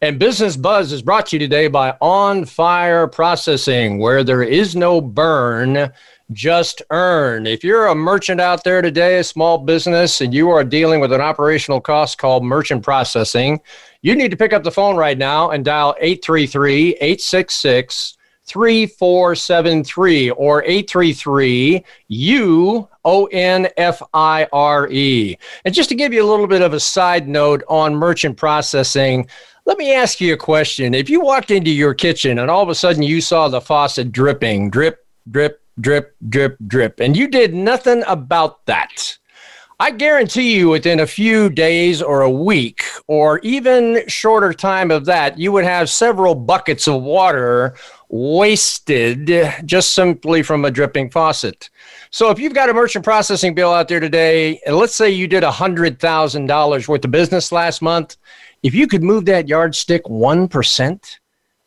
And Business Buzz is brought to you today by On Fire Processing, where there is no burn, just earn. If you're a merchant out there today, a small business, and you are dealing with an operational cost called merchant processing, you need to pick up the phone right now and dial 833 866 3473 or 833 U O N F I R E. And just to give you a little bit of a side note on merchant processing, let me ask you a question. If you walked into your kitchen and all of a sudden you saw the faucet dripping, drip, drip, drip, drip, drip, and you did nothing about that, I guarantee you within a few days or a week or even shorter time of that, you would have several buckets of water wasted just simply from a dripping faucet. So if you've got a merchant processing bill out there today, and let's say you did $100,000 worth of business last month, if you could move that yardstick 1%,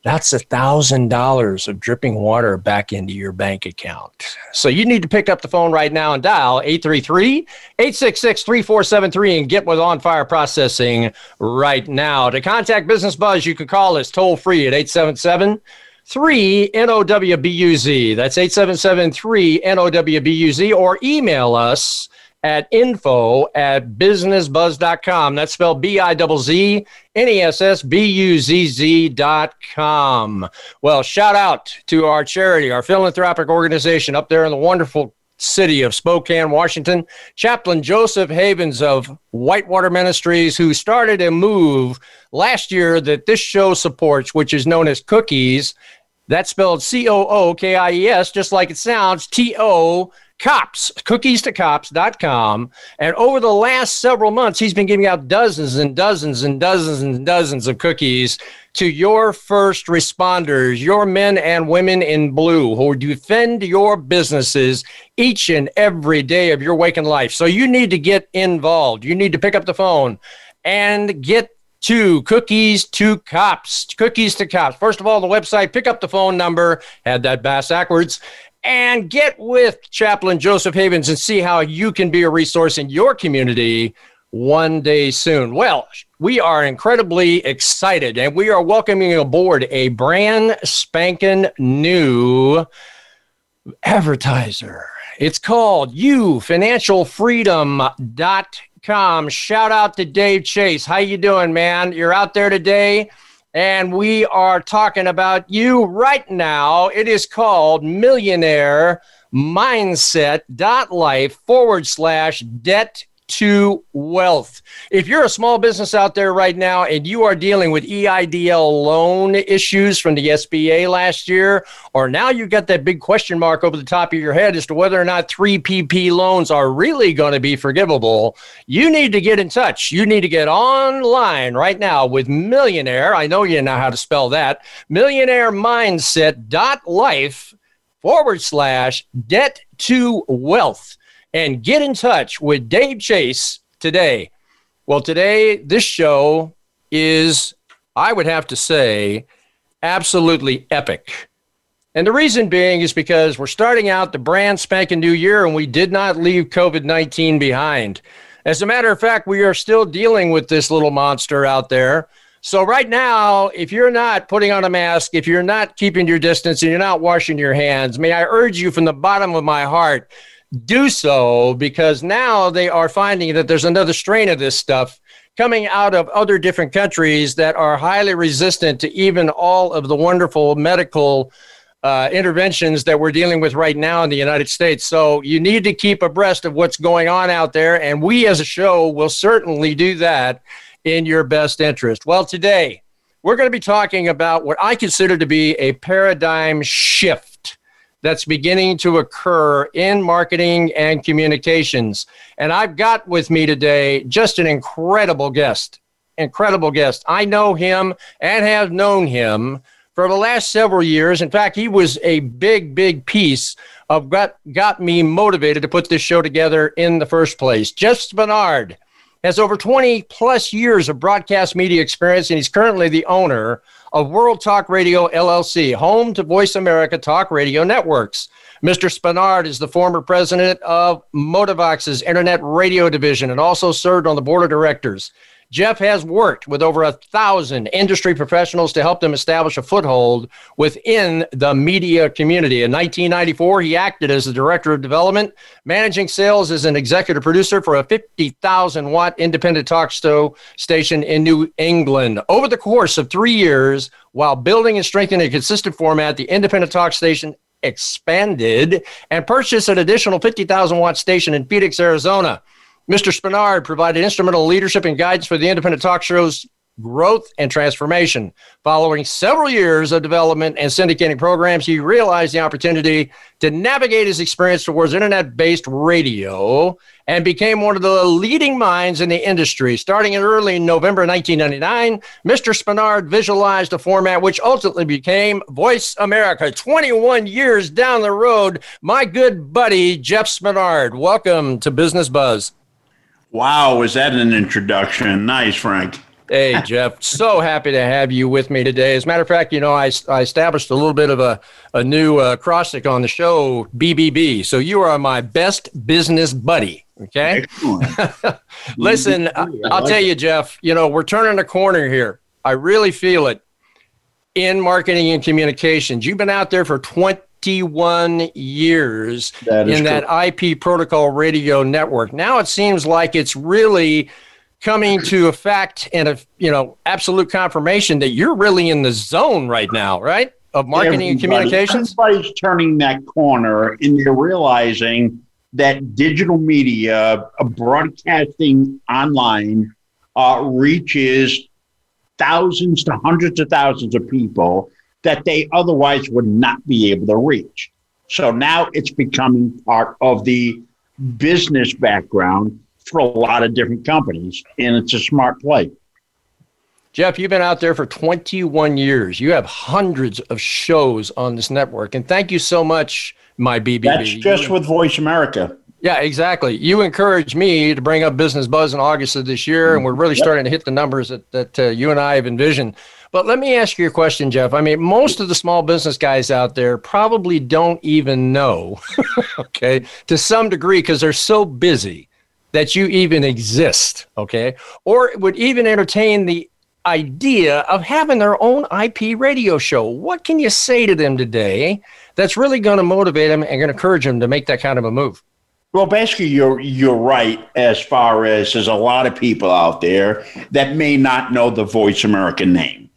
that's a thousand dollars of dripping water back into your bank account. So you need to pick up the phone right now and dial 833-866-3473 and get with on fire processing right now. To contact Business Buzz, you can call us toll free at 877 3 NOWBUZ. That's 877 3 NOWBUZ or email us at info at businessbuzz.com. That's spelled B I Z N E S S B U Z Z dot com. Well, shout out to our charity, our philanthropic organization up there in the wonderful city of Spokane, Washington. Chaplain Joseph Havens of Whitewater Ministries, who started a move last year that this show supports, which is known as Cookies. That's spelled C O O K I E S, just like it sounds, T O cops, cookies to cops.com. And over the last several months, he's been giving out dozens and dozens and dozens and dozens of cookies to your first responders, your men and women in blue who defend your businesses each and every day of your waking life. So you need to get involved. You need to pick up the phone and get to cookies to cops cookies to cops first of all the website pick up the phone number had that bass backwards and get with Chaplain Joseph Havens and see how you can be a resource in your community one day soon. Well, we are incredibly excited and we are welcoming aboard a brand spanking new advertiser. It's called youfinancialfreedom.com. Shout out to Dave Chase. How you doing, man? You're out there today and we are talking about you right now. It is called Millionaire Mindset Life forward slash debt to wealth. If you're a small business out there right now and you are dealing with EIDL loan issues from the SBA last year, or now you've got that big question mark over the top of your head as to whether or not 3PP loans are really going to be forgivable, you need to get in touch. You need to get online right now with Millionaire. I know you know how to spell that. Millionaire Mindset Life forward slash debt to wealth and get in touch with Dave Chase today. Well, today, this show is, I would have to say, absolutely epic. And the reason being is because we're starting out the brand spanking new year and we did not leave COVID 19 behind. As a matter of fact, we are still dealing with this little monster out there. So, right now, if you're not putting on a mask, if you're not keeping your distance, and you're not washing your hands, may I urge you from the bottom of my heart do so because now they are finding that there's another strain of this stuff coming out of other different countries that are highly resistant to even all of the wonderful medical uh, interventions that we're dealing with right now in the United States. So you need to keep abreast of what's going on out there. And we as a show will certainly do that in your best interest. Well, today we're going to be talking about what I consider to be a paradigm shift that's beginning to occur in marketing and communications. And I've got with me today just an incredible guest. Incredible guest. I know him and have known him for the last several years. In fact, he was a big, big piece of got got me motivated to put this show together in the first place. Jeff Spenard has over 20 plus years of broadcast media experience, and he's currently the owner of World Talk Radio LLC, home to Voice America Talk Radio Networks. Mr. Spenard is the former president of Modavox's Internet Radio Division and also served on the board of directors. Jeff has worked with over a thousand industry professionals to help them establish a foothold within the media community. In 1994, he acted as the director of development, managing sales as an executive producer for a 50,000 watt independent talk show station in New England. Over the course of three years, while building and strengthening a consistent format, the independent talk station expanded and purchased an additional 50,000 watt station in Phoenix, Arizona. Mr. Spenard provided instrumental leadership and guidance for the independent talk show's growth and transformation. Following several years of development and syndicating programs, he realized the opportunity to navigate his experience towards internet based radio and became one of the leading minds in the industry. Starting in early November 1999, Mr. Spenard visualized a format which ultimately became Voice America. 21 years down the road, my good buddy, Jeff Spenard. Welcome to Business Buzz. Wow, was that an introduction? Nice, Frank. Hey, Jeff, so happy to have you with me today. As a matter of fact, you know, I, I established a little bit of a, a new uh, acrostic on the show, BBB. So you are my best business buddy. Okay. Listen, I'll tell you, Jeff, you know, we're turning a corner here. I really feel it in marketing and communications. You've been out there for 20 51 years that in that IP protocol radio network. Now it seems like it's really coming to effect and a you know absolute confirmation that you're really in the zone right now, right? Of marketing Everybody, and communications. Everybody's turning that corner and they're realizing that digital media, uh, broadcasting online, uh, reaches thousands to hundreds of thousands of people that they otherwise would not be able to reach. So now it's becoming part of the business background for a lot of different companies, and it's a smart play. Jeff, you've been out there for 21 years. You have hundreds of shows on this network, and thank you so much, my BBB. That's just with Voice America. Yeah, exactly. You encouraged me to bring up Business Buzz in August of this year, and we're really yep. starting to hit the numbers that, that uh, you and I have envisioned. But let me ask you a question, Jeff. I mean, most of the small business guys out there probably don't even know, okay, to some degree, because they're so busy that you even exist, okay, or would even entertain the idea of having their own IP radio show. What can you say to them today that's really going to motivate them and going to encourage them to make that kind of a move? Well, basically, you're you're right as far as there's a lot of people out there that may not know the Voice America name.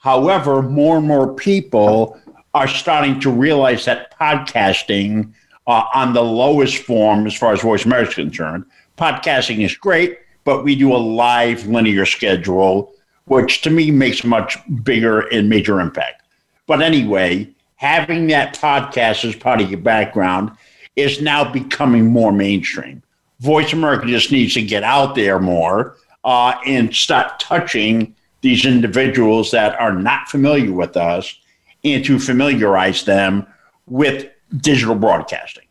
However, more and more people are starting to realize that podcasting uh, on the lowest form, as far as Voice America is concerned, podcasting is great, but we do a live linear schedule, which to me makes much bigger and major impact. But anyway, having that podcast as part of your background is now becoming more mainstream. Voice America just needs to get out there more uh, and start touching these individuals that are not familiar with us and to familiarize them with digital broadcasting.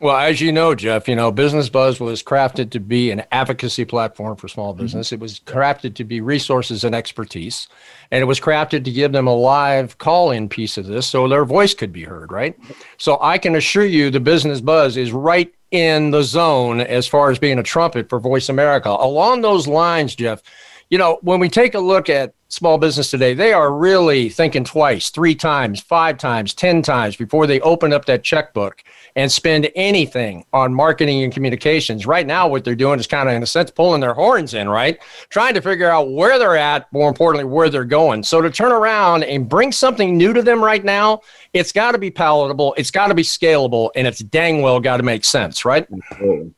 Well, as you know, Jeff, you know, Business Buzz was crafted to be an advocacy platform for small mm-hmm. business. Mm-hmm. It was crafted to be resources and expertise, and it was crafted to give them a live call-in piece of this so their voice could be heard, right? So I can assure you the Business Buzz is right in the zone as far as being a trumpet for Voice America. Along those lines, Jeff, you know, when we take a look at small business today, they are really thinking twice, three times, five times, 10 times before they open up that checkbook and spend anything on marketing and communications. Right now, what they're doing is kind of, in a sense, pulling their horns in, right? Trying to figure out where they're at, more importantly, where they're going. So to turn around and bring something new to them right now, it's got to be palatable, it's got to be scalable, and it's dang well got to make sense, right? Absolutely.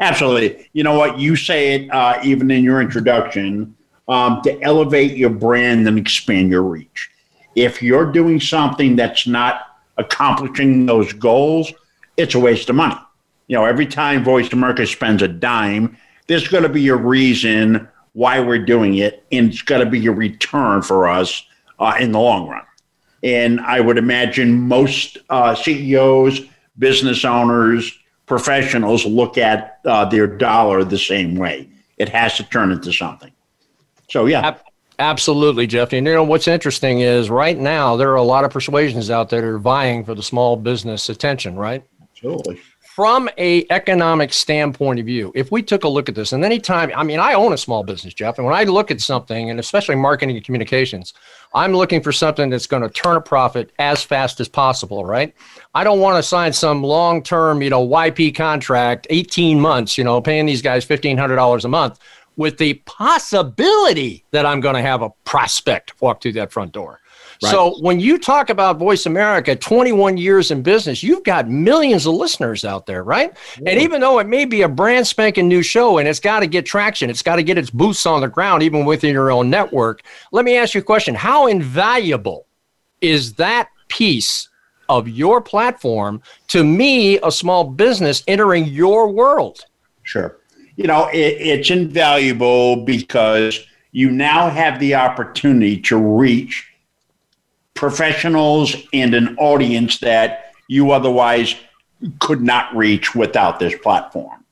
Absolutely. You know what? You say it uh, even in your introduction um, to elevate your brand and expand your reach. If you're doing something that's not accomplishing those goals, it's a waste of money. You know, every time Voice America spends a dime, there's going to be a reason why we're doing it, and it's going to be a return for us uh, in the long run. And I would imagine most uh, CEOs, business owners, professionals look at uh, their dollar the same way. It has to turn into something. So yeah. Absolutely, Jeff. And you know what's interesting is right now there are a lot of persuasions out there that are vying for the small business attention, right? Absolutely. From a economic standpoint of view, if we took a look at this, and anytime, I mean, I own a small business, Jeff, and when I look at something, and especially marketing and communications, I'm looking for something that's going to turn a profit as fast as possible, right? I don't want to sign some long-term, you know, YP contract, 18 months, you know, paying these guys $1,500 a month with the possibility that I'm going to have a prospect walk through that front door. Right. So when you talk about Voice America, 21 years in business, you've got millions of listeners out there, right? Yeah. And even though it may be a brand spanking new show and it's got to get traction, it's got to get its boots on the ground, even within your own network. Let me ask you a question: How invaluable is that piece of your platform to me, a small business entering your world? Sure you know, it, it's invaluable because you now have the opportunity to reach professionals and an audience that you otherwise could not reach without this platform.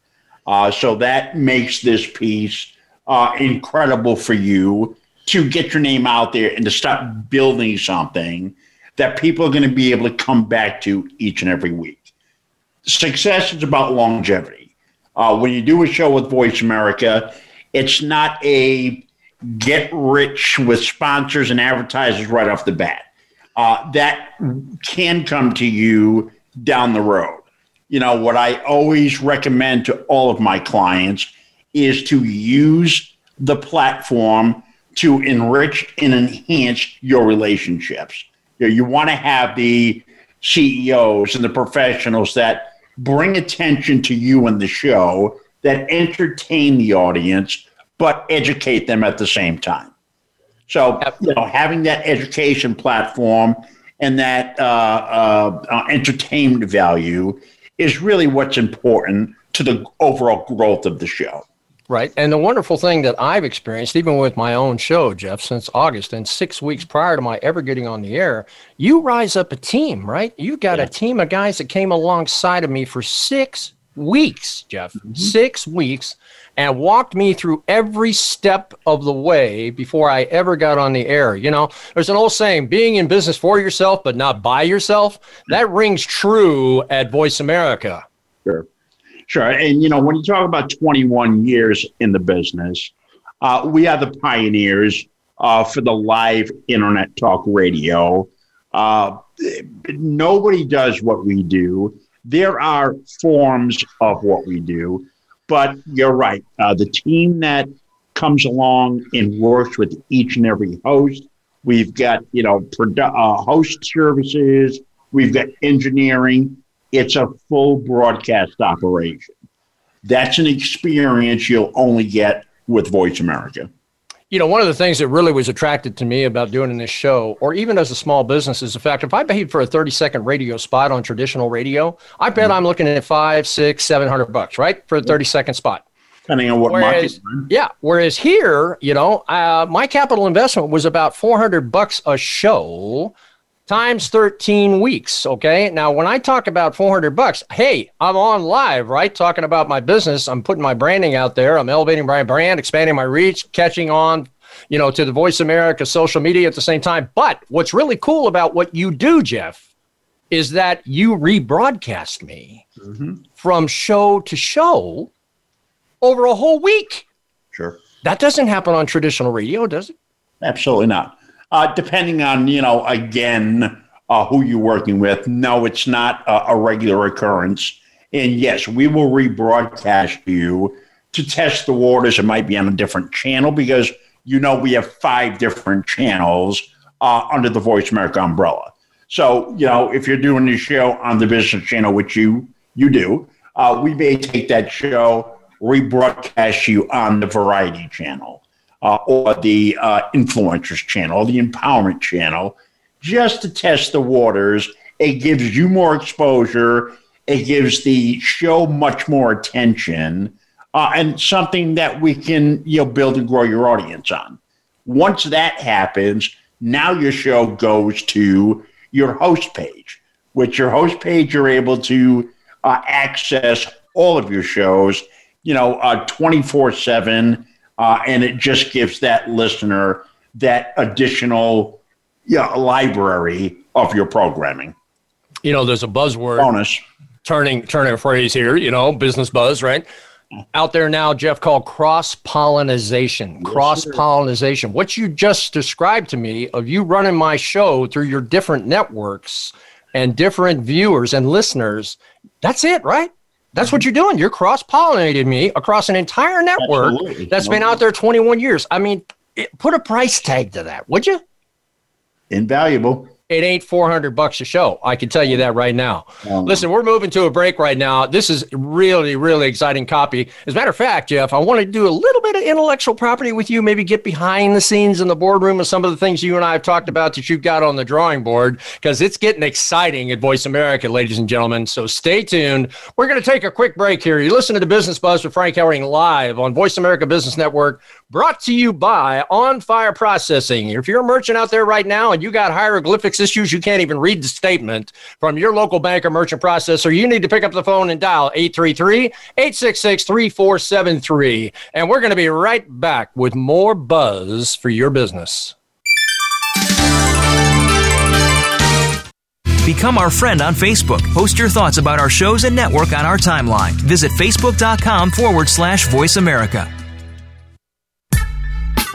Uh, so that makes this piece uh, incredible for you to get your name out there and to start building something that people are going to be able to come back to each and every week. Success is about longevity. Uh, when you do a show with Voice America, it's not a get rich with sponsors and advertisers right off the bat. Uh, that can come to you down the road. You know, what I always recommend to all of my clients is to use the platform to enrich and enhance your relationships. You, know, you want to have the CEOs and the professionals that bring attention to you and the show that entertain the audience but educate them at the same time. So, you know, having that education platform and that uh, uh, uh, entertainment value is really what's important to the overall growth of the show. Right. And the wonderful thing that I've experienced, even with my own show, Jeff, since August and six weeks prior to my ever getting on the air, you rise up a team, right? You've got yeah. a team of guys that came alongside of me for six weeks, Jeff, mm-hmm. six weeks, and walked me through every step of the way before I ever got on the air. You know, there's an old saying being in business for yourself, but not by yourself. That rings true at Voice America. Sure. Sure. And, you know, when you talk about 21 years in the business, uh, we are the pioneers uh, for the live internet talk radio. Uh, nobody does what we do. There are forms of what we do, but you're right. Uh, the team that comes along and works with each and every host, we've got, you know, produ- uh, host services, we've got engineering, it's a full broadcast operation. That's an experience you'll only get with Voice America. You know, one of the things that really was attracted to me about doing this show, or even as a small business, is the fact if I paid for a 30 second radio spot on traditional radio, I bet mm-hmm. I'm looking at five, six, seven hundred bucks, right? For a 30 second spot. Depending on what whereas, market. Yeah. Whereas here, you know, uh, my capital investment was about 400 bucks a show times 13 weeks. Okay. Now, when I talk about 400 bucks, hey, I'm on live, right? Talking about my business. I'm putting my branding out there. I'm elevating my brand, expanding my reach, catching on, you know, to the Voice America social media at the same time. But what's really cool about what you do, Jeff, is that you rebroadcast me mm-hmm. from show to show over a whole week. Sure. That doesn't happen on traditional radio, does it? Absolutely not. Uh, depending on, you know, again, uh, who you're working with. No, it's not a, a regular occurrence. And yes, we will rebroadcast you to test the waters. It might be on a different channel because you know we have five different channels uh, under the Voice America umbrella. So, you know, if you're doing the show on the business channel, which you you do, uh, we may take that show, rebroadcast you on the variety channel uh, or the uh, influencers channel, the empowerment channel, just to test the waters. It gives you more exposure. It gives the show much more attention, uh, and something that we can you know build and grow your audience on. Once that happens, now your show goes to your host page. With your host page, you're able to uh, access all of your shows, you know, uh, 24 7. Uh, and it just gives that listener that additional yeah, library of your programming. You know, there's a buzzword. Bonus. Turning, turning a phrase here, you know, business buzz, right? out there now, Jeff, called cross pollination. Cross pollination. What you just described to me of you running my show through your different networks and different viewers and listeners, that's it, right? That's what you're doing. You're cross pollinating me across an entire network Absolutely. that's been out there 21 years. I mean, it, put a price tag to that, would you? Invaluable it ain't 400 bucks a show. I can tell you that right now. Um, Listen, we're moving to a break right now. This is really, really exciting copy. As a matter of fact, Jeff, I want to do a little bit of intellectual property with you, maybe get behind the scenes in the boardroom of some of the things you and I have talked about that you've got on the drawing board, because it's getting exciting at Voice America, ladies and gentlemen. So stay tuned. We're going to take a quick break here. You listen to the Business Buzz with Frank Hellring live on Voice America Business Network, brought to you by On Fire Processing. If you're a merchant out there right now and you got hieroglyphics issues, you can't even read the statement from your local bank or merchant processor, you need to pick up the phone and dial 833 866 3473. And we're going to be right back with more buzz for your business. Become our friend on Facebook. Post your thoughts about our shows and network on our timeline. Visit facebook.com forward slash voice America.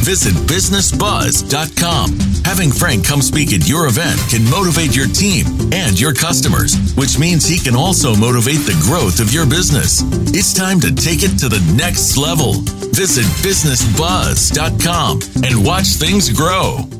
visit businessbuzz.com. Having Frank come speak at your event can motivate your team and your customers, which means he can also motivate the growth of your business. It's time to take it to the next level. Visit businessbuzz.com and watch things grow.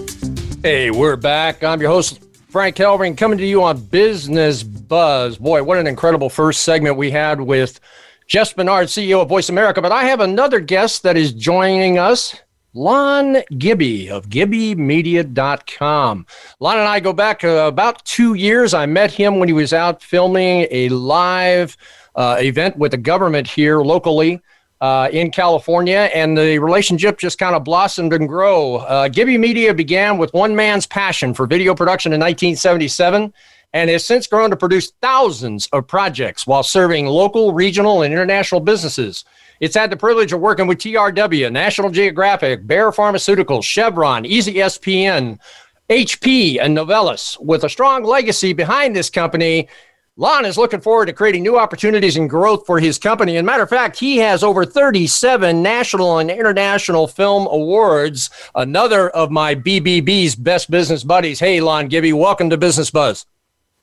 Hey, we're back. I'm your host, Frank Hellring, coming to you on Business Buzz. Boy, what an incredible first segment we had with Jeff Spenard, CEO of Voice America. But I have another guest that is joining us. Lon Gibby of GibbyMedia.com. Lon and I go back uh, about two years. I met him when he was out filming a live uh, event with the government here locally. Uh, in California, and the relationship just kind of blossomed and grew. Uh, Gibby Media began with one man's passion for video production in 1977 and has since grown to produce thousands of projects while serving local, regional, and international businesses. It's had the privilege of working with TRW, National Geographic, Bayer Pharmaceuticals, Chevron, Easy ESPN, HP, and Novellus. With a strong legacy behind this company, Lon is looking forward to creating new opportunities and growth for his company. And matter of fact, he has over 37 national and international film awards. Another of my BBB's best business buddies. Hey, Lon Gibby, welcome to Business Buzz.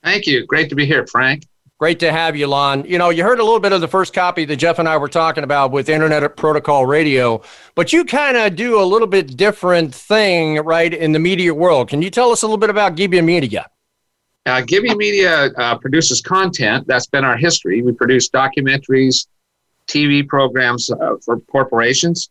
Thank you. Great to be here, Frank. Great to have you, Lon. You know, you heard a little bit of the first copy that Jeff and I were talking about with Internet Protocol Radio, but you kind of do a little bit different thing, right, in the media world. Can you tell us a little bit about Gibby Media? Uh, Gibby Media uh, produces content. That's been our history. We produce documentaries, TV programs uh, for corporations,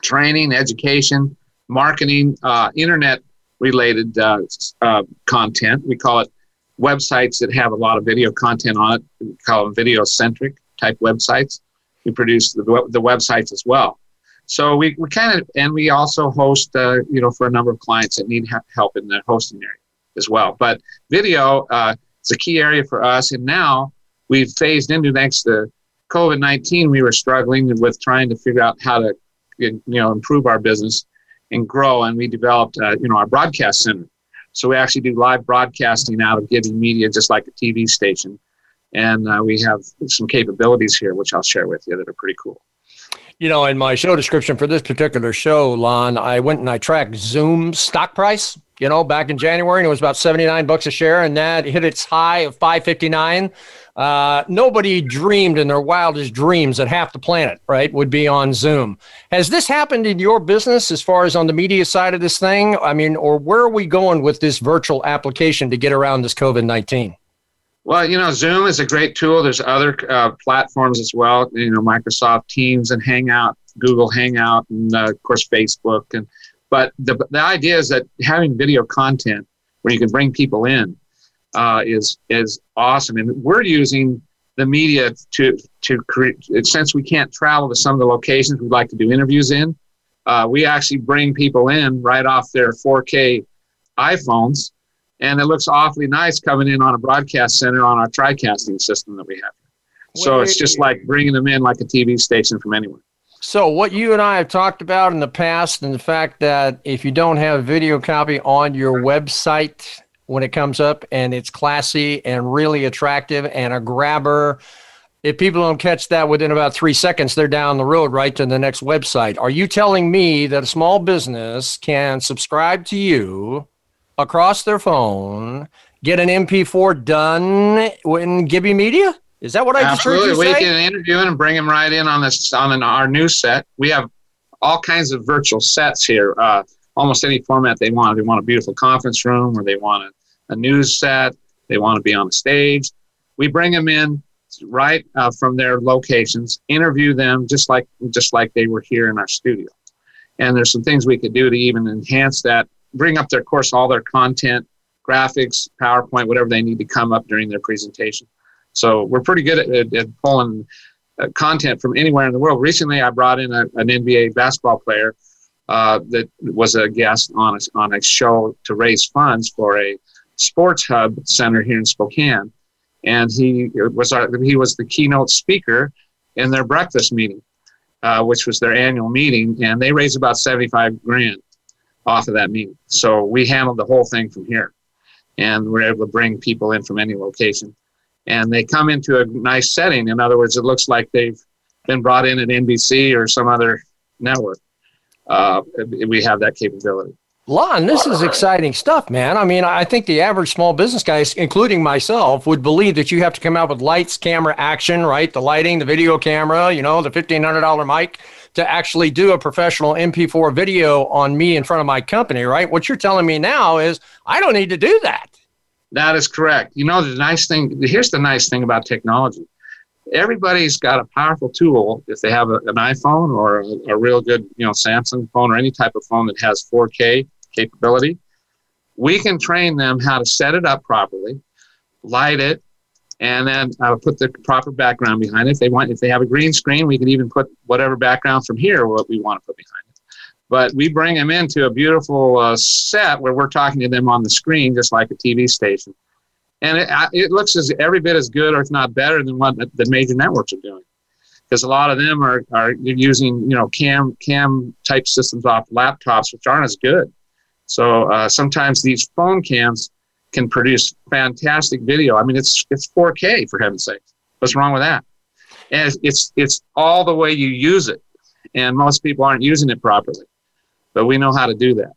training, education, marketing, uh, internet related uh, uh, content. We call it websites that have a lot of video content on it. We call them video centric type websites. We produce the, the websites as well. So we, we kind of, and we also host, you know, for a number of clients that need help in the hosting area as well. But video uh, is a key area for us. And now we've phased into next to COVID 19, we were struggling with trying to figure out how to, you know, improve our business and grow. And we developed, uh, you know, our broadcast center so we actually do live broadcasting out of Gibby Media, just like a TV station. And uh, we have some capabilities here, which I'll share with you that are pretty cool. You know, in my show description for this particular show, Lon, I went and I tracked Zoom stock price. You know, back in January, and it was about seventy nine bucks a share, and that hit its high of five fifty nine. Uh, nobody dreamed in their wildest dreams that half the planet, right, would be on Zoom. Has this happened in your business as far as on the media side of this thing? I mean, or where are we going with this virtual application to get around this COVID 19? Well, you know, Zoom is a great tool. There's other uh, platforms as well, you know, Microsoft Teams and Hangout, Google Hangout, and uh, of course, Facebook. And But the, the idea is that having video content where you can bring people in uh, is is awesome, and we're using the media to to create. Since we can't travel to some of the locations we'd like to do interviews in, uh, we actually bring people in right off their 4K iPhones, and it looks awfully nice coming in on a broadcast center on our TriCasting system that we have. So it's just like bringing them in like a TV station from anywhere. So, what you and I have talked about in the past, and the fact that if you don't have video copy on your website, when it comes up and it's classy and really attractive and a grabber. If people don't catch that within about three seconds, they're down the road right to the next website. Are you telling me that a small business can subscribe to you across their phone, get an MP4 done in Gibby Media? Is that what I Absolutely. just heard you we say? can interview him and bring him right in on this on an, our new set. We have all kinds of virtual sets here. Uh, almost any format they want. They want a beautiful conference room, or they want a a news set, they want to be on a stage. We bring them in right uh, from their locations, interview them just like just like they were here in our studio. And there's some things we could do to even enhance that, bring up their course, all their content, graphics, PowerPoint, whatever they need to come up during their presentation. So we're pretty good at, at, at pulling uh, content from anywhere in the world. Recently, I brought in a, an NBA basketball player uh, that was a guest on a, on a show to raise funds for a Sports Hub Center here in Spokane, and he was our, he was the keynote speaker in their breakfast meeting, uh, which was their annual meeting, and they raised about seventy five grand off of that meeting. So we handled the whole thing from here, and we're able to bring people in from any location, and they come into a nice setting. In other words, it looks like they've been brought in at NBC or some other network. Uh, we have that capability. Lon, this is exciting stuff, man. I mean, I think the average small business guy, including myself, would believe that you have to come out with lights, camera, action, right? The lighting, the video camera, you know, the $1,500 mic to actually do a professional MP4 video on me in front of my company, right? What you're telling me now is I don't need to do that. That is correct. You know, the nice thing, here's the nice thing about technology. everybody's got a powerful tool if they have a, an iphone or a, a, real good you know samsung phone or any type of phone that has 4k capability we can train them how to set it up properly light it and then uh, put the proper background behind it if they want if they have a green screen we can even put whatever background from here what we want to put behind but we bring them into a beautiful uh, set where we're talking to them on the screen just like a tv station. And it, it looks as every bit as good or if not better than what the major networks are doing. Because a lot of them are, are using you know cam cam type systems off laptops which aren't as good. So uh, sometimes these phone cams can produce fantastic video. I mean it's it's 4k for heaven's sake. What's wrong with that? And it's, it's it's all the way you use it. And most people aren't using it properly but we know how to do that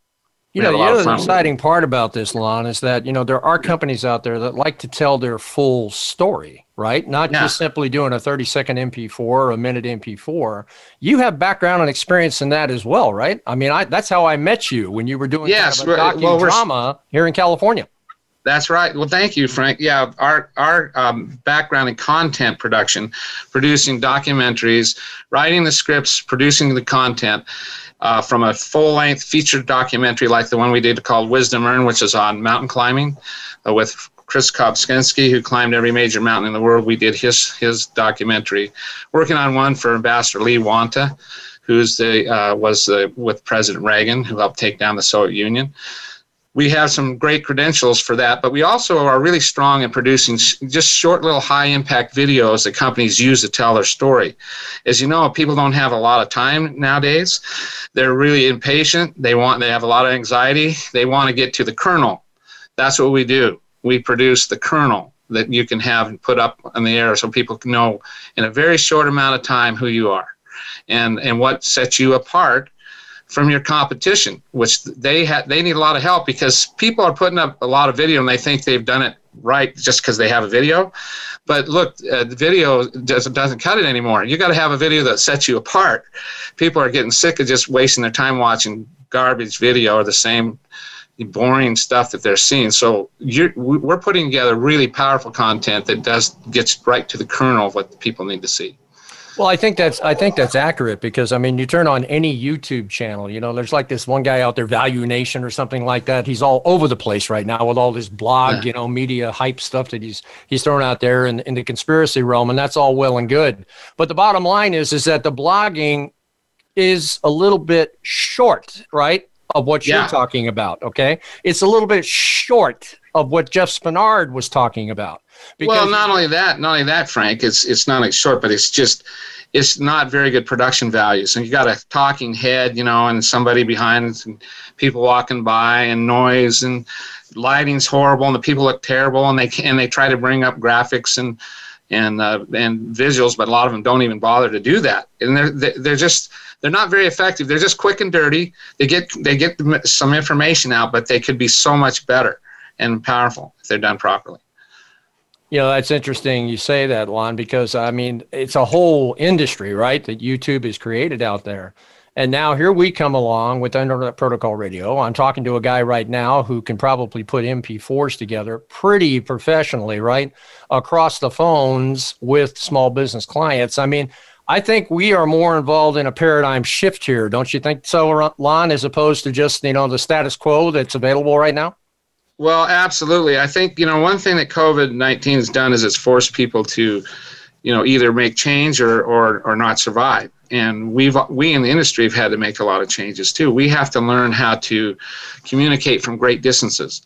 you know, the other exciting part about this, Lon, is that, you know, there are companies out there that like to tell their full story, right? Not yeah. just simply doing a 30 second MP4 or a minute MP4. You have background and experience in that as well, right? I mean, I, that's how I met you when you were doing yes, kind of a docudrama well, here in California. That's right. Well, thank you, Frank. Yeah, our our um, background in content production, producing documentaries, writing the scripts, producing the content, uh, from a full length featured documentary like the one we did called Wisdom Earned, which is on mountain climbing uh, with Chris Kobczynski, who climbed every major mountain in the world. We did his his documentary, working on one for Ambassador Lee Wanta, who's the uh, was the, with President Reagan, who helped take down the Soviet Union we have some great credentials for that, but we also are really strong in producing just short little high impact videos that companies use to tell their story. As you know, people don't have a lot of time nowadays. They're really impatient. They want they have a lot of anxiety. They want to get to the kernel. That's what we do. We produce the kernel that you can have and put up in the air so people can know in a very short amount of time who you are and and what sets you apart from your competition, which they ha- they need a lot of help because people are putting up a lot of video and they think they've done it right just because they have a video. But look, uh, the video doesn't doesn't cut it anymore. You got to have a video that sets you apart. People are getting sick of just wasting their time watching garbage video or the same boring stuff that they're seeing. So we're putting together really powerful content that does gets right to the kernel of what people need to see. Well, I think that's I think that's accurate because I mean, you turn on any YouTube channel, you know, there's like this one guy out there, Value Nation or something like that. He's all over the place right now with all this blog, yeah. you know, media hype stuff that he's he's throwing out there in, in the conspiracy realm, and that's all well and good. But the bottom line is is that the blogging is a little bit short, right? Of what yeah. you're talking about. Okay. It's a little bit short of what Jeff Spenard was talking about. well, not only that, not only that, Frank, it's it's not only short, but it's just it's not very good production values. And you got a talking head, you know, and somebody behind, and people walking by, and noise, and lighting's horrible, and the people look terrible, and they and they try to bring up graphics and and uh, and visuals, but a lot of them don't even bother to do that, and they're they're just they're not very effective. They're just quick and dirty. They get they get some information out, but they could be so much better and powerful if they're done properly. You know, that's interesting you say that, Lon, because I mean, it's a whole industry, right, that YouTube has created out there. And now here we come along with Internet Protocol Radio. I'm talking to a guy right now who can probably put MP4s together pretty professionally, right, across the phones with small business clients. I mean, I think we are more involved in a paradigm shift here, don't you think so, Lon, as opposed to just, you know, the status quo that's available right now? Well, absolutely. I think you know one thing that COVID nineteen has done is it's forced people to, you know, either make change or or or not survive. And we've we in the industry have had to make a lot of changes too. We have to learn how to communicate from great distances.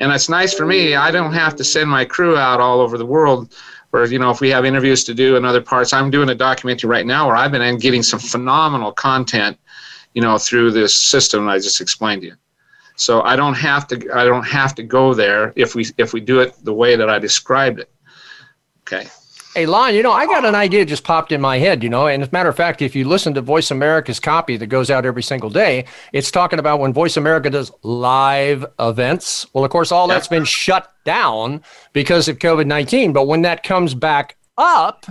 And it's nice for me. I don't have to send my crew out all over the world. Or you know, if we have interviews to do in other parts, I'm doing a documentary right now where I've been getting some phenomenal content, you know, through this system I just explained to you. So I don't have to I don't have to go there if we if we do it the way that I described it. Okay. Hey, Lon, you know, I got an idea just popped in my head, you know, and as a matter of fact, if you listen to Voice America's copy that goes out every single day, it's talking about when Voice America does live events. Well, of course, all that's been shut down because of COVID 19. But when that comes back up,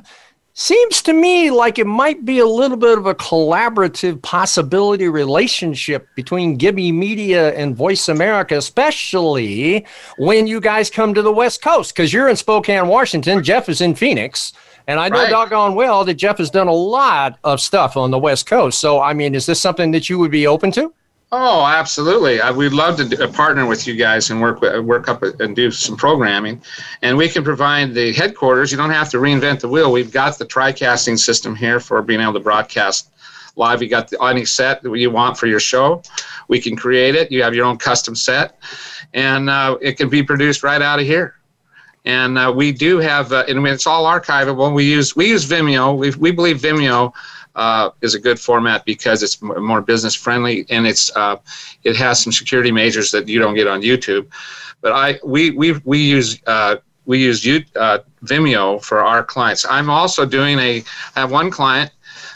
Seems to me like it might be a little bit of a collaborative possibility relationship between Gibby Media and Voice America, especially when you guys come to the West Coast, because you're in Spokane, Washington. Jeff is in Phoenix. And I know Right. doggone well that Jeff has done a lot of stuff on the West Coast. So, I mean, is this something that you would be open to? Oh, absolutely. I, we'd love to do, uh, partner with you guys and work with- work up and do some programming. And we can provide the headquarters. You don't have to reinvent the wheel. We've got the TriCasting system here for being able to broadcast live. You got the, any set that you want for your show. We can create it. You have your own custom set, and uh, it can be produced right out of here. And uh, we do have, uh, and it's all archivable. We use we use Vimeo. We, we believe Vimeo uh, is a good format because it's more business friendly and it's uh, it has some security measures that you don't get on YouTube. But I we we we use uh, we use you, uh, Vimeo for our clients. I'm also doing a I have one client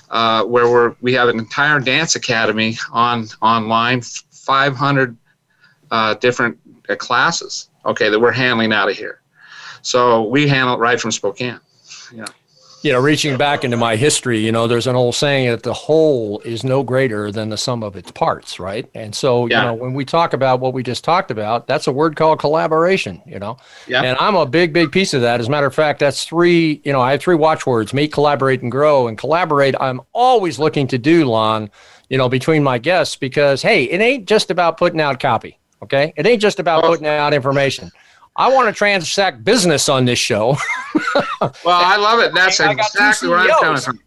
uh, where we're we have an entire dance academy on online, 500 uh, different classes. Okay, that we're handling out of here. So we handle it right from Spokane. You know, reaching back into my history, you know, there's an old saying that the whole is no greater than the sum of its parts, right? And so, Yeah. you know, when we talk about what we just talked about, that's a word called collaboration, you know? Yeah. And I'm a big, big piece of that. As a matter of fact, that's three, you know, I have three watchwords meet, collaborate, and grow. And collaborate, I'm always looking to do, Lon, you know, between my guests because, hey, it ain't just about putting out copy, okay? It ain't just about Oh. putting out information. I want to transact business on this show. Well, I love it. That's I got two exactly where I'm coming from.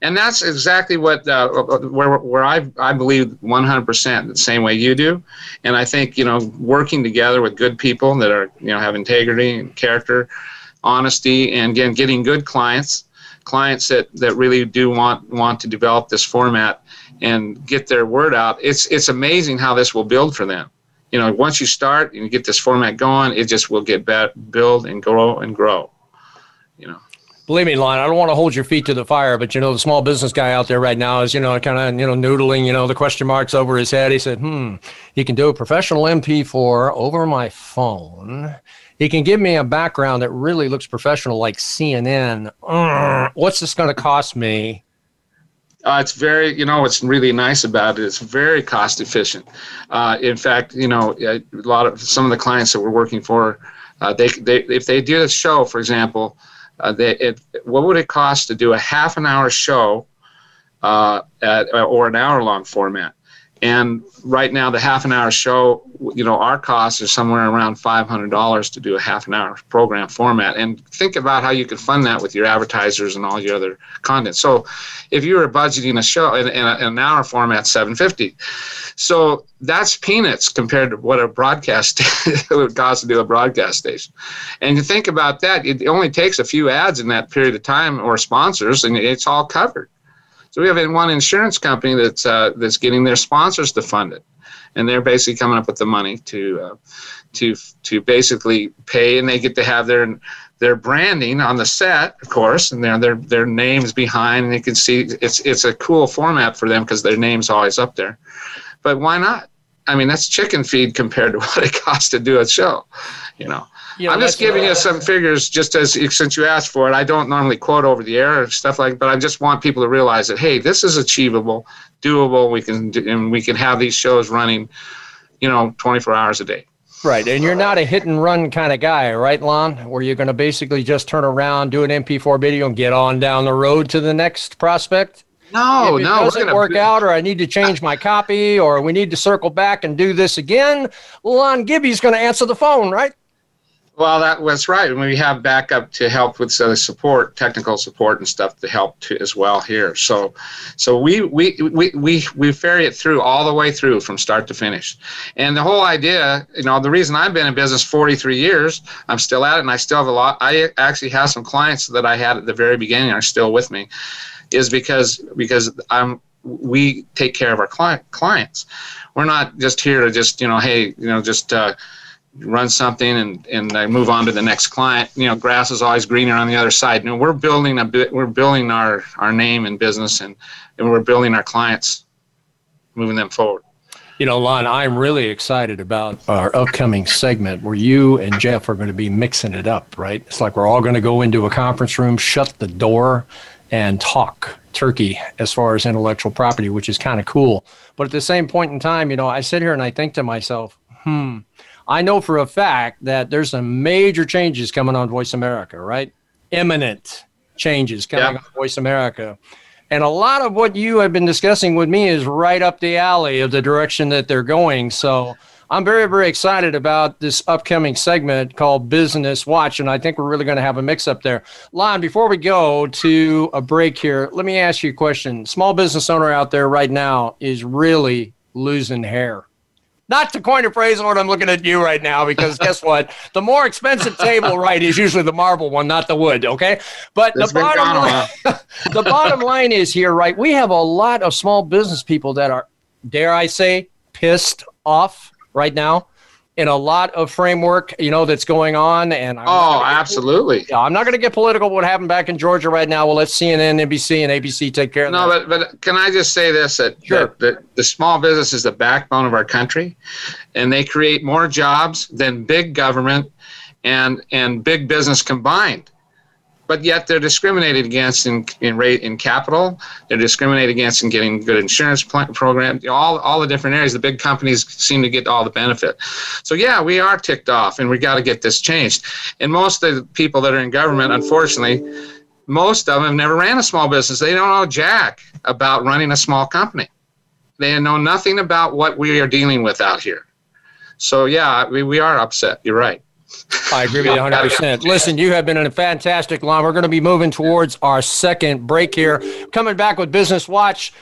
And that's exactly what uh, where where I I believe 100% the same way you do. And I think you know working together with good people that are you know have integrity and character, honesty, and again getting good clients, clients that that really do want want to develop this format and get their word out. It's it's amazing how this will build for them. You know, once you start and you get this format going, it just will get better, build and grow and grow. You know. Believe me, Lon, I don't want to hold your feet to the fire, but you know, the small business guy out there right now is, you know, kind of, you know, noodling, you know, the question marks over his head. He said, hmm, he can do a professional MP4 over my phone. He can give me a background that really looks professional, like CNN. What's this going to cost me? Uh, it's very, you know, what's really nice about it. It's very cost efficient. Uh, in fact, you know, a lot of some of the clients that we're working for, uh, they, they if they do a show, for example, uh, they, it, what would it cost to do a half an hour show uh, at, or an hour long format? And right now, the half an hour show, you know, our costs are somewhere around $500 to do a half an hour program format. And think about how you could fund that with your advertisers and all your other content. So if you were budgeting a show in, in, a, in an hour format, 750. So that's peanuts compared to what a broadcast would cost to do a broadcast station. And you think about that, it only takes a few ads in that period of time or sponsors, and it's all covered. So we have one insurance company that's uh, that's getting their sponsors to fund it, and they're basically coming up with the money to uh, to to basically pay, and they get to have their their branding on the set, of course, and their their their names behind, and you can see it's it's a cool format for them because their name's always up there. But why not? I mean, that's chicken feed compared to what it costs to do a show, you know. You know, I'm just giving you some figures just as since you asked for it. I don't normally quote over the air or stuff like, but I just want people to realize that hey, this is achievable, doable. We can do, and we can have these shows running, you know, 24 hours a day. Right. And you're not a hit and run kind of guy, right, Lon? Where you're going to basically just turn around, do an MP4 video, and get on down the road to the next prospect? No, if it no, we're doesn't gonna work out, or I need to change my copy, or we need to circle back and do this again, Lon Gibby's going to answer the phone, right? Well, that was right. And we have backup to help with uh, support, technical support and stuff to help to, as well here. So, so we, we, we, we, we ferry it through all the way through from start to finish. And the whole idea, you know, the reason I've been in business 43 years, I'm still at it and I still have a lot. I actually have some clients that I had at the very beginning are still with me is because, because I'm, we take care of our client clients. We're not just here to just, you know, hey, you know, just, uh, run something and and I move on to the next client. You know, grass is always greener on the other side. You know, we're building a bit. We're building our our name and business and and we're building our clients, moving them forward. You know, Lon, I'm really excited about our upcoming segment where you and Jeff are going to be mixing it up, right? It's like we're all going to go into a conference room, shut the door, and talk turkey as far as intellectual property, which is kind of cool. But at the same point in time, you know, I sit here and I think to myself, hmm, I know for a fact that there's some major changes coming on Voice America, right? Imminent. changes coming on Voice America. And a lot of what you have been discussing with me is right up the alley of the direction that they're going. So I'm very, very excited about this upcoming segment called Business Watch. And I think we're really going to have a mix up there. Lon, before we go to a break here, let me ask you a question. Small business owner out there right now is really losing hair. Not to coin a phrase, Lord, I'm looking at you right now because guess what? The more expensive table, right, is usually the marble one, not the wood. Okay, but the bottom line, the bottom line is here, right? We have a lot of small business people that are, dare I say, pissed off right now in a lot of framework, you know, that's going on. And I'm oh, absolutely. Yeah, I'm not going to get political. What happened back in Georgia right now? We'll let CNN, NBC, and ABC take care of no, that. No, but but can I just say this? That, sure. that, that the small business is the backbone of our country, and they create more jobs than big government and and big business combined but yet they're discriminated against in in rate in capital. They're discriminated against in getting good insurance plan, programs. All all the different areas. The big companies seem to get all the benefit. So yeah, we are ticked off, and we got to get this changed. And most of the people that are in government, unfortunately, most of them never ran a small business. They don't know jack about running a small company. They know nothing about what we are dealing with out here. So yeah, we, we are upset. You're right. I agree with you 100%. Listen, you have been in a fantastic line. We're going to be moving towards our second break here. Coming back with Business Watch.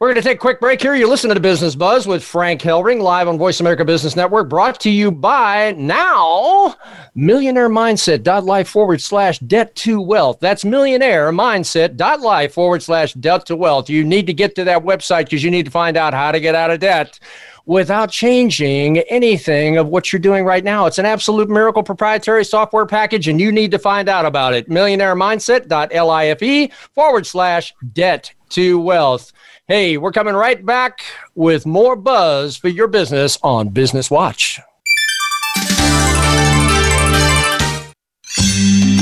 We're going to take a quick break here. You're listening to Business Buzz with Frank Hellring, live on Voice America Business Network, brought to you by now Millionaire Mindset life forward slash debt to wealth. That's Millionaire Mindset life forward slash debt to wealth. You need to get to that website because you need to find out how to get out of debt without changing anything of what you're doing right now. It's an absolute miracle proprietary software package, and you need to find out about it. MillionaireMindset.life forward slash debt to wealth. Hey, we're coming right back with more buzz for your business on Business Watch.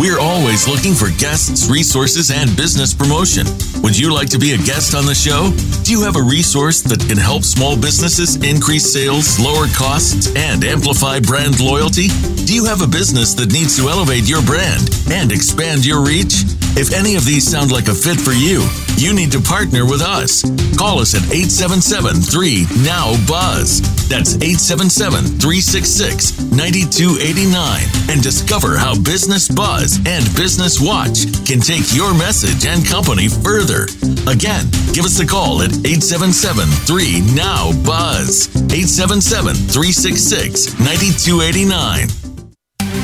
We're always looking for guests, resources, and business promotion. Would you like to be a guest on the show? Do you have a resource that can help small businesses increase sales, lower costs, and amplify brand loyalty? Do you have a business that needs to elevate your brand and expand your reach? If any of these sound like a fit for you, you need to partner with us. Call us at 877 3 Now Buzz. That's 877 366 9289 and discover how Business Buzz and Business Watch can take your message and company further. Again, give us a call at 877 3 Now Buzz. 877 366 9289.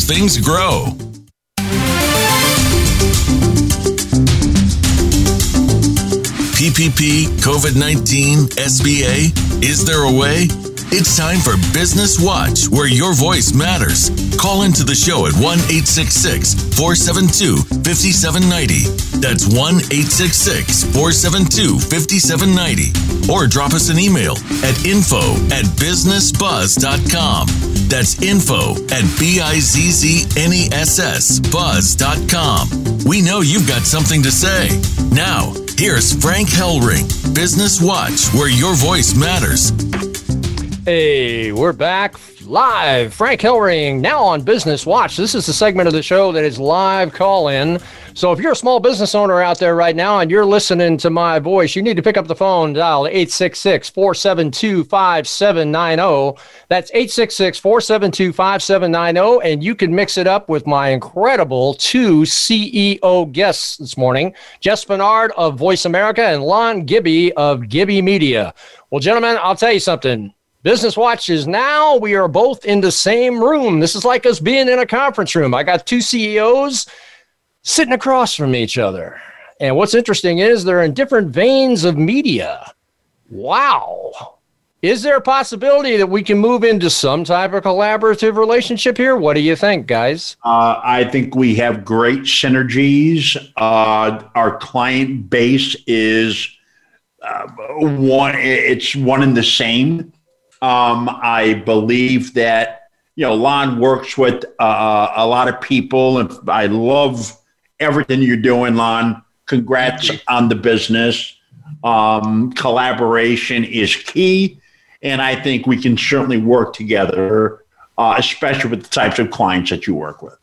things grow. PPP, COVID 19, SBA? Is there a way? It's time for Business Watch, where your voice matters. Call into the show at 1 866 472 5790. That's 1 866 472 5790. Or drop us an email at info at businessbuzz.com. That's info at B I Z Z N E S S buzz.com. We know you've got something to say. Now, here's Frank Hellring, Business Watch, where your voice matters. Hey, we're back live. Frank Hellring now on Business Watch. This is the segment of the show that is live call in. So if you're a small business owner out there right now and you're listening to my voice, you need to pick up the phone, dial 866 472 5790. That's 866 472 5790. And you can mix it up with my incredible two CEO guests this morning Jeff Spenard of Voice America and Lon Gibby of Gibby Media. Well, gentlemen, I'll tell you something. Business Watch is now we are both in the same room. This is like us being in a conference room. I got two CEOs sitting across from each other. And what's interesting is they're in different veins of media. Wow. Is there a possibility that we can move into some type of collaborative relationship here? What do you think, guys? Uh, I think we have great synergies. Uh, our client base is uh, one; it's one and the same. Um, I believe that you know Lon works with uh, a lot of people, and I love everything you're doing, Lon. Congrats on the business. Um, collaboration is key, and I think we can certainly work together, uh, especially with the types of clients that you work with.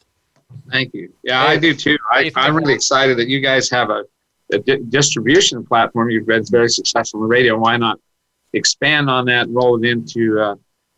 Thank you. Yeah, I do too. I, I'm really excited that you guys have a, a di- distribution platform. You've been very successful in the radio. Why not expand on that and roll it into uh,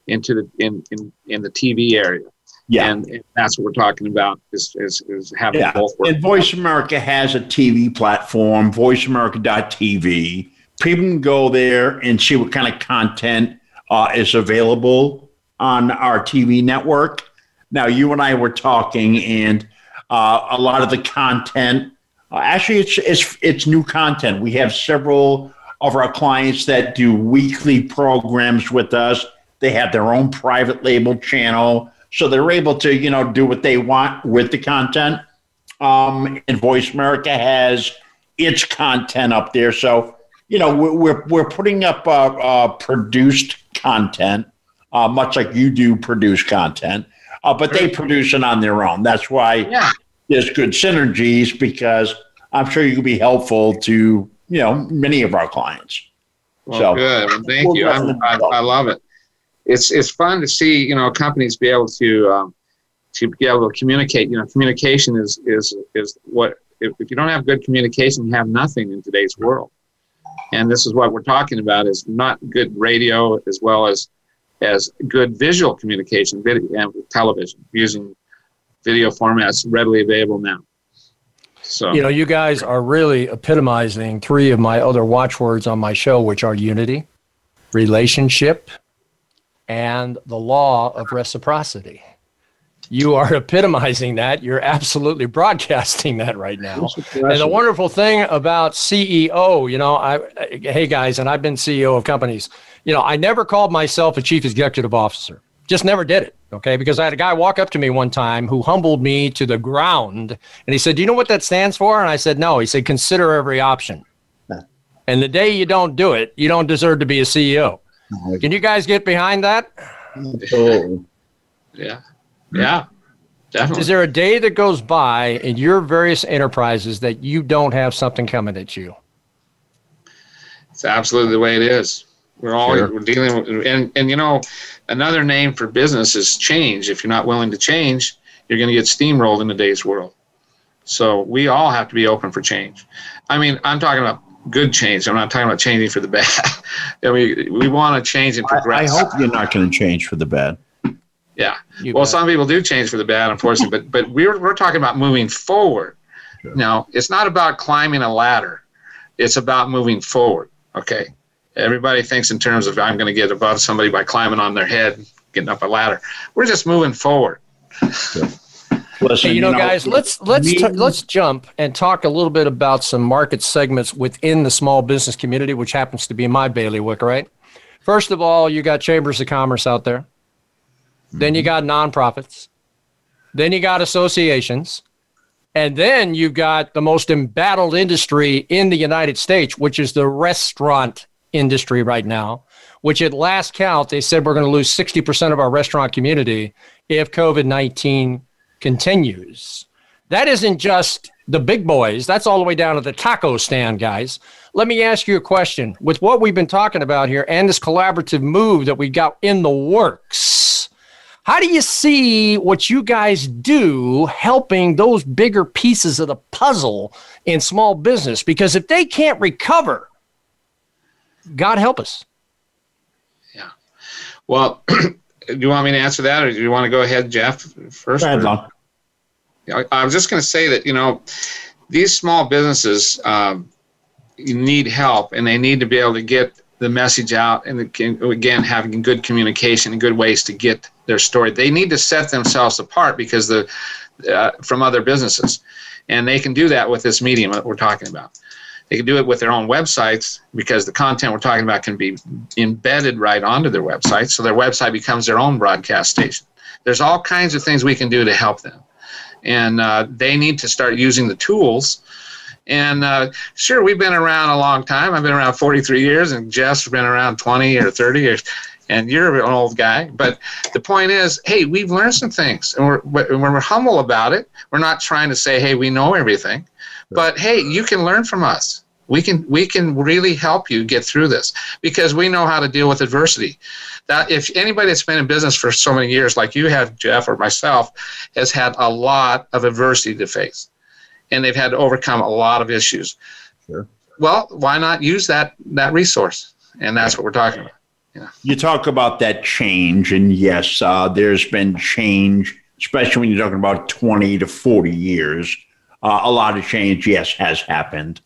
into the in, in in the TV area. Yeah, and, and that's what we're talking about is is, is having yeah. both. Work. And Voice America has a TV platform, VoiceAmerica.tv. People can go there and see what kind of content uh, is available on our TV network. Now, you and I were talking, and uh, a lot of the content. Uh, actually, it's, it's it's new content. We have several of our clients that do weekly programs with us. They have their own private label channel, so they're able to, you know, do what they want with the content. Um, and Voice America has its content up there, so you know we're we're putting up uh, uh, produced content, uh, much like you do produce content, uh, but they produce it on their own. That's why yeah. there's good synergies because I'm sure you can be helpful to you know many of our clients. Well, so, good. Well, thank we'll you. I, I, love it. It's it's fun to see you know companies be able to um, to be able to communicate. You know, communication is is is what if, if you don't have good communication, you have nothing in today's world. And this is what we're talking about: is not good radio as well as as good visual communication, video and television using video formats readily available now. So you know, you guys are really epitomizing three of my other watchwords on my show, which are unity, relationship, and the law of reciprocity. You are epitomizing that. You're absolutely broadcasting that right now. And the wonderful thing about CEO, you know, I hey guys, and I've been CEO of companies. You know, I never called myself a chief executive officer. Just never did it. Okay. Because I had a guy walk up to me one time who humbled me to the ground. And he said, Do you know what that stands for? And I said, No. He said, Consider every option. And the day you don't do it, you don't deserve to be a CEO. Can you guys get behind that? Oh. Yeah. Yeah. Definitely. Is there a day that goes by in your various enterprises that you don't have something coming at you? It's absolutely the way it is. We're all sure. we're dealing with, and and you know, another name for business is change. If you're not willing to change, you're going to get steamrolled in today's world. So we all have to be open for change. I mean, I'm talking about good change. I'm not talking about changing for the bad. I mean, we want to change and progress. I, I hope you're not going to change for the bad. Yeah. You well, bet. some people do change for the bad, unfortunately, but but we're we're talking about moving forward. Sure. Now, it's not about climbing a ladder. It's about moving forward. Okay. Everybody thinks in terms of I'm going to get above somebody by climbing on their head, getting up a ladder. We're just moving forward. Listen, hey, you, know, you know, guys, let's let's me, t- let's jump and talk a little bit about some market segments within the small business community, which happens to be my bailiwick, right? First of all, you got chambers of commerce out there. Mm-hmm. Then you got nonprofits. Then you got associations. And then you've got the most embattled industry in the United States, which is the restaurant industry right now, which at last count, they said we're going to lose 60% of our restaurant community if COVID 19 continues. That isn't just the big boys. That's all the way down to the taco stand, guys. Let me ask you a question. With what we've been talking about here and this collaborative move that we got in the works, how do you see what you guys do helping those bigger pieces of the puzzle in small business? Because if they can't recover, God help us. Yeah. Well, do you want me to answer that or do you want to go ahead, Jeff, first? Go ahead, I was just going to say that, you know, these small businesses um, need help and they need to be able to get the message out and again having good communication and good ways to get their story they need to set themselves apart because the uh, from other businesses and they can do that with this medium that we're talking about they can do it with their own websites because the content we're talking about can be embedded right onto their website so their website becomes their own broadcast station there's all kinds of things we can do to help them and uh, they need to start using the tools and uh, sure, we've been around a long time. I've been around 43 years, and Jeff's been around 20 or 30 years. And you're an old guy. But the point is, hey, we've learned some things, and we're, when we're humble about it, we're not trying to say, hey, we know everything. But hey, you can learn from us. We can we can really help you get through this because we know how to deal with adversity. That if anybody that's been in business for so many years, like you have, Jeff, or myself, has had a lot of adversity to face and they've had to overcome a lot of issues. Sure. Well, why not use that that resource? And that's what we're talking about. Yeah. You talk about that change, and yes, uh, there's been change, especially when you're talking about 20 to 40 years. Uh, a lot of change, yes, has happened.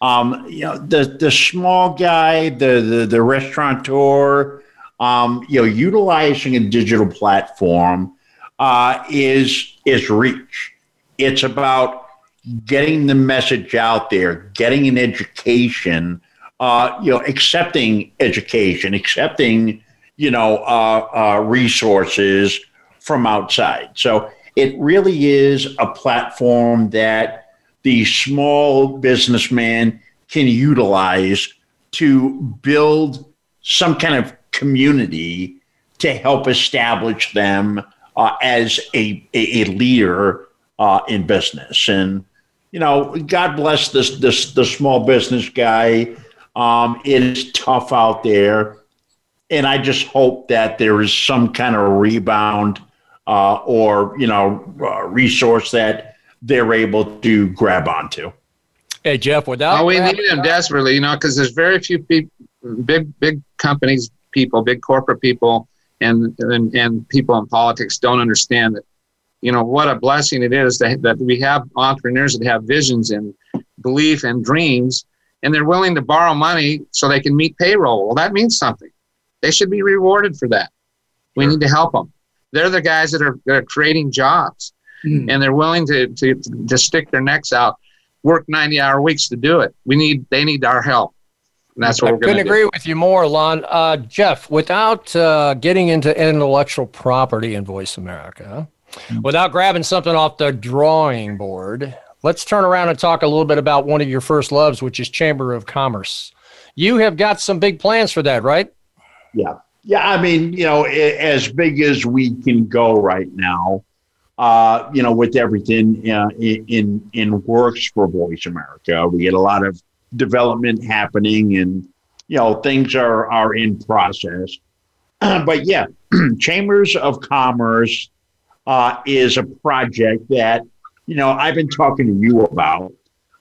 Um, you know, the the small guy, the the, the restaurateur, um, you know, utilizing a digital platform uh, is is reach. It's about getting the message out there, getting an education, uh, you know, accepting education, accepting, you know, uh, uh, resources from outside. So it really is a platform that the small businessman can utilize to build some kind of community to help establish them uh, as a, a, leader uh, in business. And you know, God bless this this the small business guy. Um, it is tough out there, and I just hope that there is some kind of rebound uh, or you know uh, resource that they're able to grab onto. Hey Jeff, without oh, we need them desperately, you know, because there's very few people, big big companies, people, big corporate people, and, and and people in politics don't understand that you know what a blessing it is that, that we have entrepreneurs that have visions and belief and dreams and they're willing to borrow money so they can meet payroll well that means something they should be rewarded for that we sure. need to help them they're the guys that are, that are creating jobs mm. and they're willing to, to, to stick their necks out work 90 hour weeks to do it we need they need our help and that's what I we're going to couldn't agree with you more, Lon. Uh, Jeff, without uh, getting into intellectual property in Voice America, Without grabbing something off the drawing board, let's turn around and talk a little bit about one of your first loves, which is Chamber of Commerce. You have got some big plans for that, right? Yeah. Yeah. I mean, you know, as big as we can go right now, uh, you know, with everything uh, in in works for Voice America, we get a lot of development happening, and you know, things are are in process. but yeah, chambers of commerce uh, is a project that you know I've been talking to you about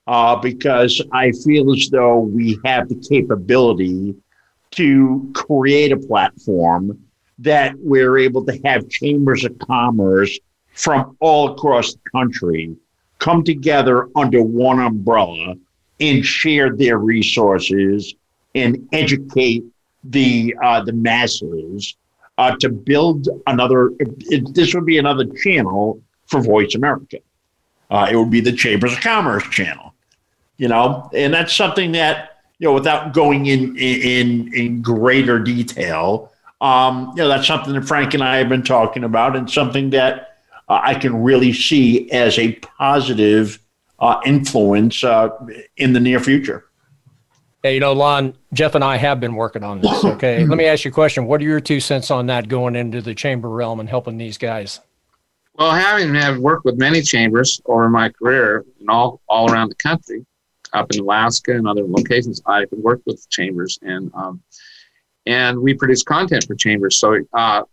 uh, because I feel as though we have the capability to create a platform that we're able to have chambers of commerce from all across the country come together under one umbrella and share their resources and educate the uh, the masses uh, to build another. It, this would be another channel for Voice America. Uh, it would be the Chambers of Commerce channel, you know, and that's something that you know, without going in in in greater detail, um, you know, that's something that Frank and I have been talking about, and something that uh, I can really see as a positive uh, influence uh, in the near future. Hey, you know, Lon, Jeff and I have been working on this. Okay. Let me ask you a question. What are your two cents on that going into the chamber realm and helping these guys? Well, having have worked with many chambers over my career and all all around the country, up in Alaska and other locations, I've worked with chambers and um, and we produce content for chambers. So uh,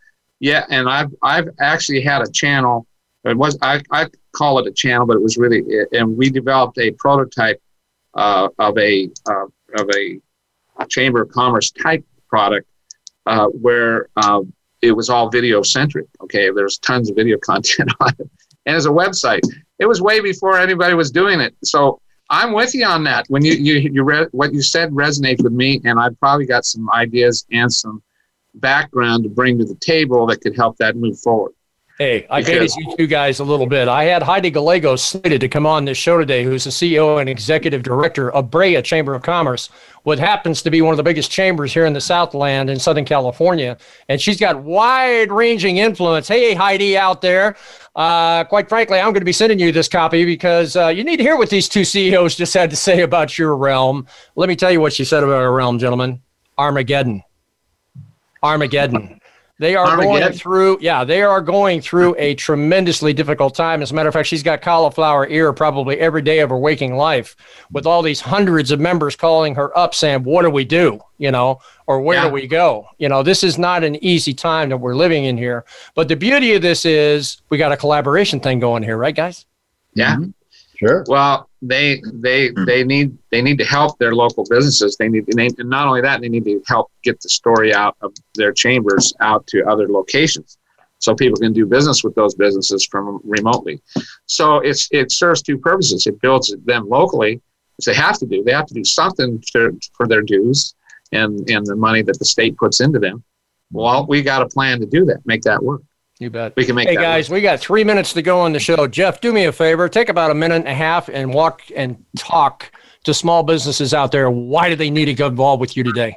yeah, and I've I've actually had a channel. It was I, I call it a channel, but it was really and we developed a prototype uh, of a uh, of a, a, chamber of commerce type product uh, where uh, it was all video centric. Okay, there's tons of video content on it, and as a website, it was way before anybody was doing it. So I'm with you on that. When you you you read what you said resonates with me, and I've probably got some ideas and some background to bring to the table that could help that move forward. Hey, I hated you two guys a little bit. I had Heidi Gallegos slated to come on this show today, who's the CEO and executive director of Brea Chamber of Commerce, what happens to be one of the biggest chambers here in the Southland in Southern California. And she's got wide ranging influence. Hey, Heidi out there. Uh, quite frankly, I'm going to be sending you this copy because uh, you need to hear what these two CEOs just had to say about your realm. Let me tell you what she said about our realm, gentlemen Armageddon. Armageddon. They are Armageddon. going through, yeah, they are going through a tremendously difficult time. As a matter of fact, she's got cauliflower ear probably every day of her waking life with all these hundreds of members calling her up saying, What do we do? You know, or where yeah. do we go? You know, this is not an easy time that we're living in here. But the beauty of this is we got a collaboration thing going here, right, guys? Yeah. Mm-hmm. Sure. Well, they they they need they need to help their local businesses. They need, they, and not only that, they need to help get the story out of their chambers out to other locations, so people can do business with those businesses from remotely. So it's it serves two purposes. It builds them locally, which they have to do. They have to do something to, for their dues and and the money that the state puts into them. Well, we got a plan to do that, make that work. You bet. We can make. Hey guys, work. we got three minutes to go on the show. Jeff, do me a favor. Take about a minute and a half and walk and talk to small businesses out there. Why do they need to get involved with you today?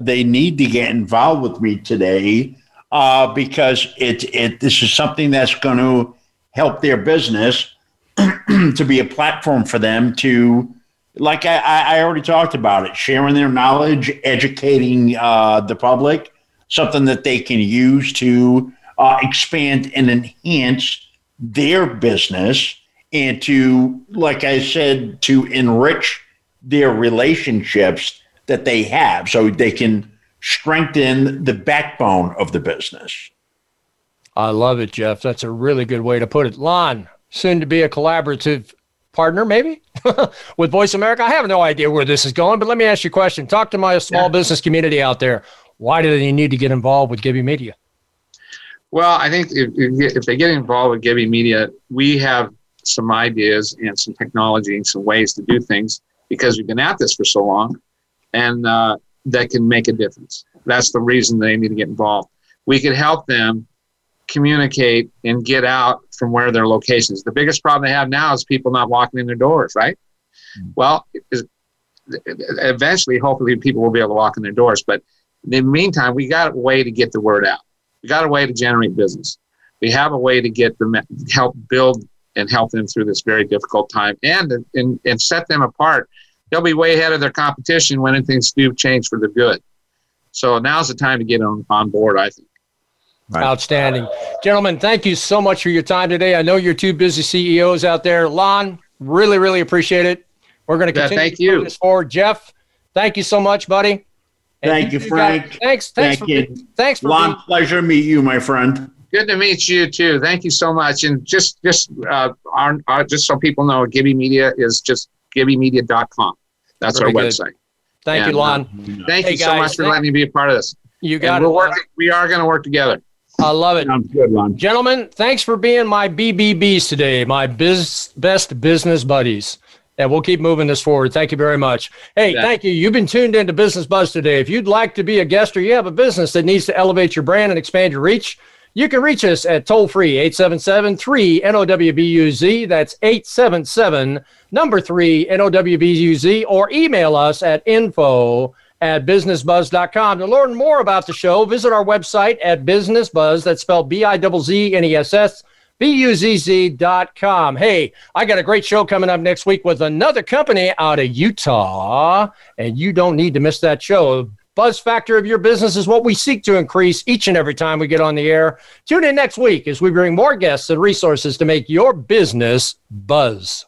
They need to get involved with me today uh, because it it this is something that's going to help their business to be a platform for them to like I, I already talked about it, sharing their knowledge, educating uh, the public something that they can use to uh, expand and enhance their business and to, like I said, to enrich their relationships that they have so they can strengthen the backbone of the business. I love it, Jeff. That's a really good way to put it. Lon, soon to be a collaborative partner, maybe with Voice America. I have no idea where this is going, but let me ask you a question. Talk to my small yeah. business community out there why do they need to get involved with Gibby Media? Well, I think if, if they get involved with Gibby Media, we have some ideas and some technology and some ways to do things because we've been at this for so long, and uh, that can make a difference. That's the reason they need to get involved. We could help them communicate and get out from where their locations. The biggest problem they have now is people not walking in their doors, right? Mm-hmm. Well, eventually, hopefully, people will be able to walk in their doors, but in the meantime, we got a way to get the word out. We got a way to generate business. We have a way to get them help build and help them through this very difficult time and, and, and set them apart. They'll be way ahead of their competition when things do change for the good. So now's the time to get on, on board, I think. Right. Outstanding. Gentlemen, thank you so much for your time today. I know you're two busy CEOs out there. Lon, really, really appreciate it. We're going to continue yeah, thank you. this forward. Jeff, thank you so much, buddy. Thank you, Frank. thanks. Thanks. Thank for, you. Thanks for long being- pleasure to meet you, my friend. Good to meet you too. Thank you so much. And just just uh, our, our, just so people know, Gibby Media is just gibbymedia.com. That's Very our good. website. Thank and, you, Lon. Uh, thank hey you guys, so much for letting me be a part of this. You got and it. We're working, we are going to work together. I love it. Sounds good, Lon. Gentlemen, thanks for being my BBBs today, my biz, best business buddies and we'll keep moving this forward. Thank you very much. Hey, yeah. thank you. You've been tuned into Business Buzz today. If you'd like to be a guest or you have a business that needs to elevate your brand and expand your reach, you can reach us at toll free 877 3 NOWBUZ. That's 877 number 3 NOWBUZ or email us at info at businessbuzz.com. To learn more about the show, visit our website at businessbuzz. That's spelled B I Z Z N E S S B-U-Z-Z.com. Hey, I got a great show coming up next week with another company out of Utah, and you don't need to miss that show. buzz factor of your business is what we seek to increase each and every time we get on the air. Tune in next week as we bring more guests and resources to make your business buzz.